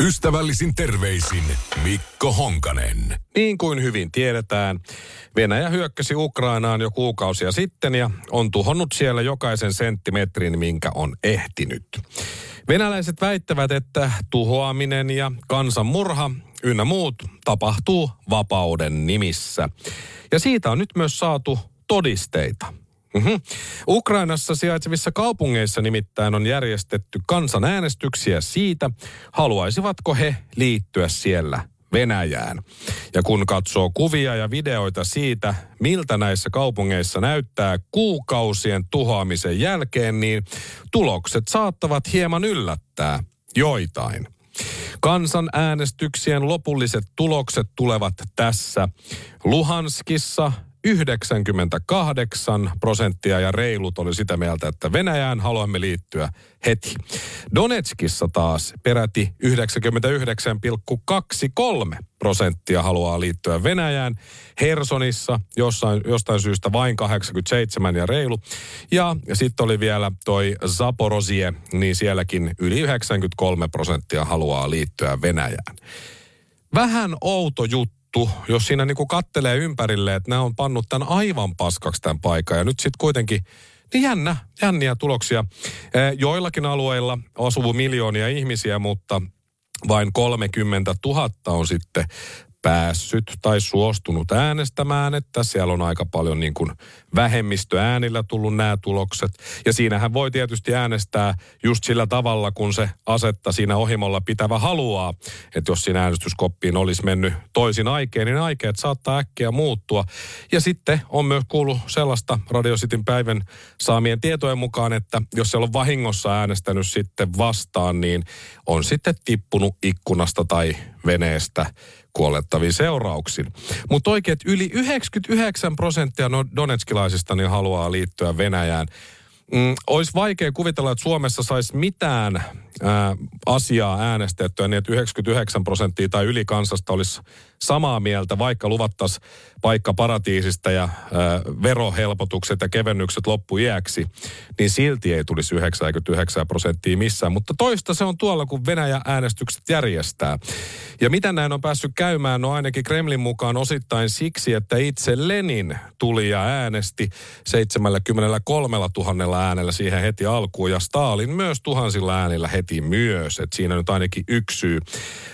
Ystävällisin terveisin Mikko Honkanen. Niin kuin hyvin tiedetään, Venäjä hyökkäsi Ukrainaan jo kuukausia sitten ja on tuhonnut siellä jokaisen senttimetrin, minkä on ehtinyt. Venäläiset väittävät, että tuhoaminen ja kansanmurha ynnä muut tapahtuu vapauden nimissä. Ja siitä on nyt myös saatu todisteita. Mm-hmm. Ukrainassa sijaitsevissa kaupungeissa nimittäin on järjestetty kansanäänestyksiä siitä, haluaisivatko he liittyä siellä Venäjään. Ja kun katsoo kuvia ja videoita siitä, miltä näissä kaupungeissa näyttää kuukausien tuhoamisen jälkeen, niin tulokset saattavat hieman yllättää joitain. Kansanäänestyksien lopulliset tulokset tulevat tässä. Luhanskissa 98 prosenttia ja reilut oli sitä mieltä, että Venäjään haluamme liittyä heti. Donetskissa taas peräti 99,23 prosenttia haluaa liittyä Venäjään. Hersonissa jossain, jostain syystä vain 87 ja reilu. Ja, sitten oli vielä toi Zaporozie, niin sielläkin yli 93 prosenttia haluaa liittyä Venäjään. Vähän outo juttu juttu, jos siinä niinku kattelee ympärille, että nämä on pannut tämän aivan paskaksi tämän paikan. Ja nyt sitten kuitenkin niin jännä, jänniä tuloksia. Joillakin alueilla asuu miljoonia ihmisiä, mutta vain 30 000 on sitten päässyt tai suostunut äänestämään, että siellä on aika paljon niin kuin vähemmistöäänillä tullut nämä tulokset. Ja siinähän voi tietysti äänestää just sillä tavalla, kun se asetta siinä ohimolla pitävä haluaa. Että jos siinä äänestyskoppiin olisi mennyt toisin aikeen, niin aikeet saattaa äkkiä muuttua. Ja sitten on myös kuullut sellaista Radio Cityn päivän saamien tietojen mukaan, että jos siellä on vahingossa äänestänyt sitten vastaan, niin on sitten tippunut ikkunasta tai veneestä kuolettavia seurauksin. Mutta oikein, yli 99 prosenttia no donetskilaisista niin haluaa liittyä Venäjään. Mm, olisi vaikea kuvitella, että Suomessa saisi mitään ää, asiaa äänestettyä niin, että 99 prosenttia tai yli kansasta olisi samaa mieltä, vaikka luvattaisiin paikka paratiisista ja ää, verohelpotukset ja kevennykset loppuiäksi, niin silti ei tulisi 99 prosenttia missään. Mutta toista se on tuolla, kun Venäjä äänestykset järjestää. Ja mitä näin on päässyt käymään? No ainakin Kremlin mukaan osittain siksi, että itse Lenin tuli ja äänesti 73 000 äänellä siihen heti alkuun ja Stalin myös tuhansilla äänillä heti myös. että siinä nyt ainakin yksi syy.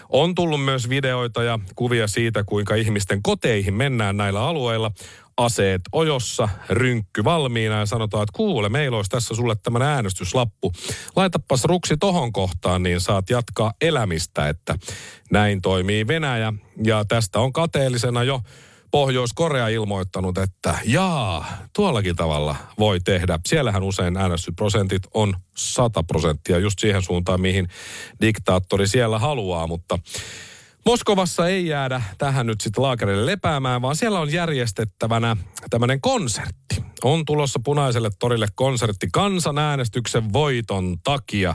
On tullut myös videoita ja kuvia siitä, kuinka ihmisten koteihin mennään näillä alueilla aseet ojossa, rynkky valmiina ja sanotaan, että kuule, meillä olisi tässä sulle tämän äänestyslappu. Laitapas ruksi tohon kohtaan, niin saat jatkaa elämistä, että näin toimii Venäjä. Ja tästä on kateellisena jo Pohjois-Korea ilmoittanut, että jaa, tuollakin tavalla voi tehdä. Siellähän usein äänestysprosentit on 100 prosenttia just siihen suuntaan, mihin diktaattori siellä haluaa, mutta Moskovassa ei jäädä tähän nyt sitten laakerille lepäämään, vaan siellä on järjestettävänä tämmöinen konsertti. On tulossa punaiselle torille konsertti kansanäänestyksen voiton takia.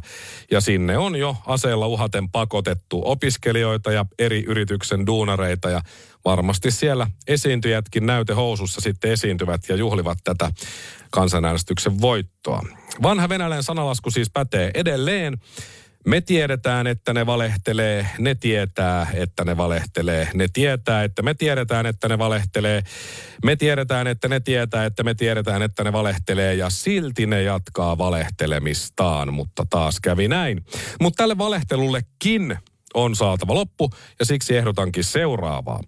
Ja sinne on jo aseella uhaten pakotettu opiskelijoita ja eri yrityksen duunareita. Ja varmasti siellä esiintyjätkin näytehousussa sitten esiintyvät ja juhlivat tätä kansanäänestyksen voittoa. Vanha venäläinen sanalasku siis pätee edelleen. Me tiedetään, että ne valehtelee, ne tietää, että ne valehtelee, ne tietää, että me tiedetään, että ne valehtelee, me tiedetään, että ne tietää, että me tiedetään, että ne valehtelee ja silti ne jatkaa valehtelemistaan, mutta taas kävi näin. Mutta tälle valehtelullekin on saatava loppu ja siksi ehdotankin seuraavaa.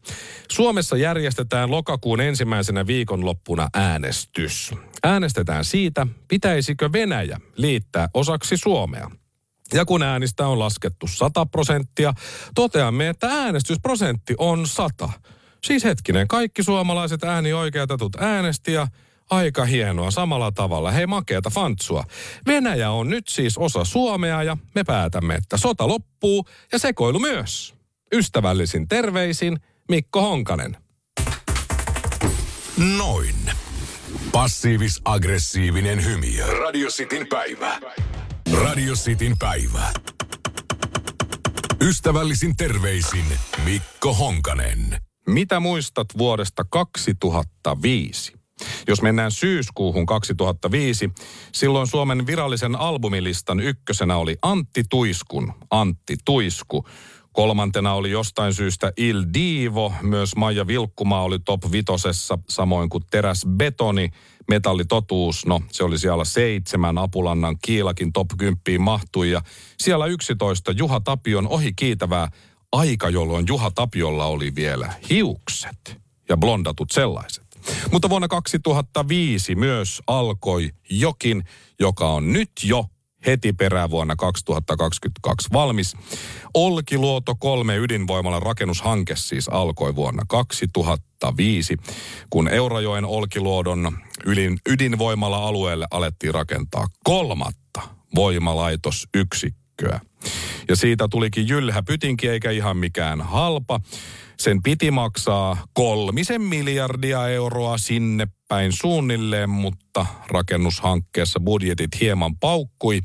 Suomessa järjestetään lokakuun ensimmäisenä viikonloppuna äänestys. Äänestetään siitä, pitäisikö Venäjä liittää osaksi Suomea. Ja kun äänistä on laskettu 100 prosenttia, toteamme, että äänestysprosentti on 100. Siis hetkinen, kaikki suomalaiset äänioikeutetut äänesti ja aika hienoa samalla tavalla. Hei makeata fantsua. Venäjä on nyt siis osa Suomea ja me päätämme, että sota loppuu ja sekoilu myös. Ystävällisin terveisin Mikko Honkanen. Noin. Passiivis-aggressiivinen hymy. Radio Cityn päivä. Radio Cityn päivä. Ystävällisin terveisin Mikko Honkanen. Mitä muistat vuodesta 2005? Jos mennään syyskuuhun 2005, silloin Suomen virallisen albumilistan ykkösenä oli Antti Tuiskun Antti Tuisku. Kolmantena oli jostain syystä Il Divo, myös Maija Vilkkumaa oli top vitosessa, samoin kuin Teräs Betoni, Metallitotuus, no se oli siellä seitsemän, Apulannan Kiilakin top 10 mahtui. Ja siellä 11 Juha Tapion ohi kiitävää aika, jolloin Juha Tapiolla oli vielä hiukset ja blondatut sellaiset. Mutta vuonna 2005 myös alkoi jokin, joka on nyt jo heti perään vuonna 2022 valmis. Olkiluoto 3 ydinvoimalan rakennushanke siis alkoi vuonna 2005, kun Eurajoen Olkiluodon ydin, ydinvoimala-alueelle alettiin rakentaa kolmatta voimalaitosyksikköä. Ja siitä tulikin jylhä pytinki eikä ihan mikään halpa. Sen piti maksaa kolmisen miljardia euroa sinne päin suunnilleen, mutta rakennushankkeessa budjetit hieman paukkui.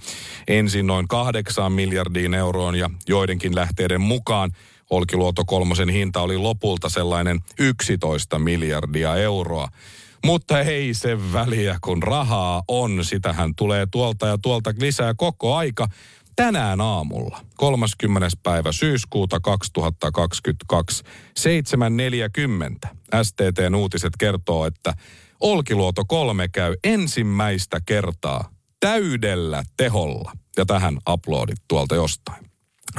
Ensin noin kahdeksaan miljardiin euroon ja joidenkin lähteiden mukaan Olkiluoto kolmosen hinta oli lopulta sellainen 11 miljardia euroa. Mutta ei se väliä, kun rahaa on. Sitähän tulee tuolta ja tuolta lisää koko aika tänään aamulla, 30. päivä syyskuuta 2022, 7.40. STTn uutiset kertoo, että Olkiluoto 3 käy ensimmäistä kertaa täydellä teholla. Ja tähän uploadit tuolta jostain.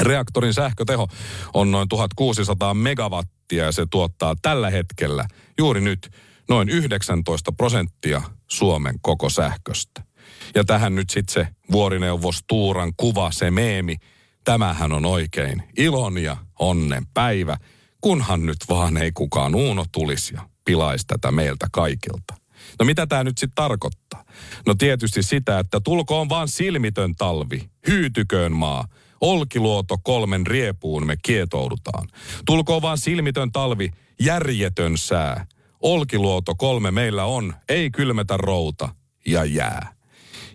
Reaktorin sähköteho on noin 1600 megawattia ja se tuottaa tällä hetkellä juuri nyt noin 19 prosenttia Suomen koko sähköstä. Ja tähän nyt sitten se vuorineuvos Tuuran kuva, se meemi. Tämähän on oikein ilon ja onnen päivä, kunhan nyt vaan ei kukaan uuno tulisi ja pilaisi tätä meiltä kaikilta. No mitä tämä nyt sitten tarkoittaa? No tietysti sitä, että tulkoon vaan silmitön talvi, hyytyköön maa, Olkiluoto kolmen riepuun me kietoudutaan. Tulkoon vaan silmitön talvi, järjetön sää. Olkiluoto kolme meillä on, ei kylmetä routa ja jää.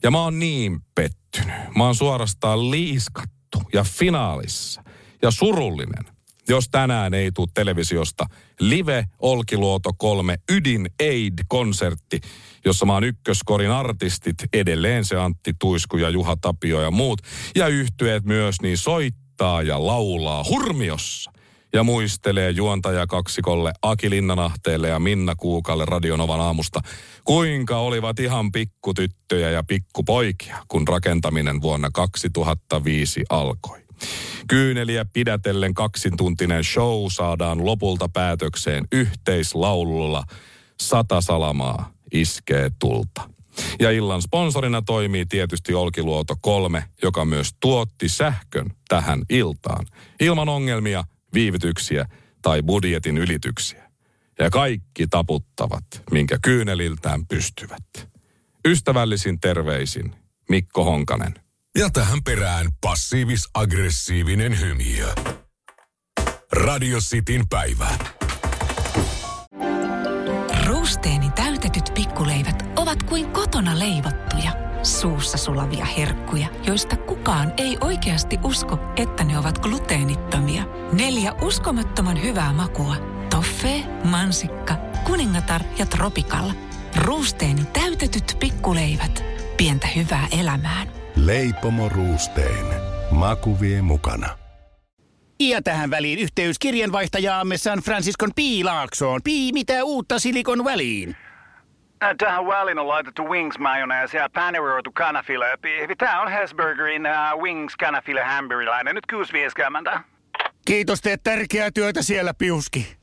Ja mä oon niin pettynyt. Mä oon suorastaan liiskattu ja finaalissa ja surullinen, jos tänään ei tule televisiosta Live Olkiluoto 3 Ydin Aid-konsertti, jossa mä oon ykköskorin artistit, edelleen se Antti Tuisku ja Juha Tapio ja muut, ja yhtyeet myös, niin soittaa ja laulaa hurmiossa ja muistelee juontajakaksikolle Aki Linnanahteelle ja Minna Kuukalle Radionovan aamusta, kuinka olivat ihan pikkutyttöjä ja pikkupoikia, kun rakentaminen vuonna 2005 alkoi. Kyyneliä pidätellen kaksituntinen show saadaan lopulta päätökseen yhteislaululla Sata salamaa iskee tulta. Ja illan sponsorina toimii tietysti Olkiluoto 3, joka myös tuotti sähkön tähän iltaan. Ilman ongelmia viivytyksiä tai budjetin ylityksiä. Ja kaikki taputtavat, minkä kyyneliltään pystyvät. Ystävällisin terveisin Mikko Honkanen. Ja tähän perään passiivis-aggressiivinen hymy. Radio Cityn päivä. Ruusteeni täytetyt pikkuleivät ovat kuin kotona leivottuja, suussa sulavia herkkuja, joista kukaan ei oikeasti usko, että ne ovat gluteenittomia. Neljä uskomattoman hyvää makua. Toffee, mansikka, kuningatar ja tropikalla. Ruusteeni täytetyt pikkuleivät. Pientä hyvää elämään. Leipomo Ruusteen. Maku vie mukana. Ja tähän väliin yhteys kirjanvaihtajaamme San Franciscon Piilaaksoon. Pii, mitä uutta Silikon väliin? Äh, Tähän väliin on laitettu wings mayonnaise ja paneroitu kanafila. Tämä on Hesburgerin uh, wings kanafila hamburilainen. Nyt 6.50. Kiitos, teet tärkeää työtä siellä, Piuski.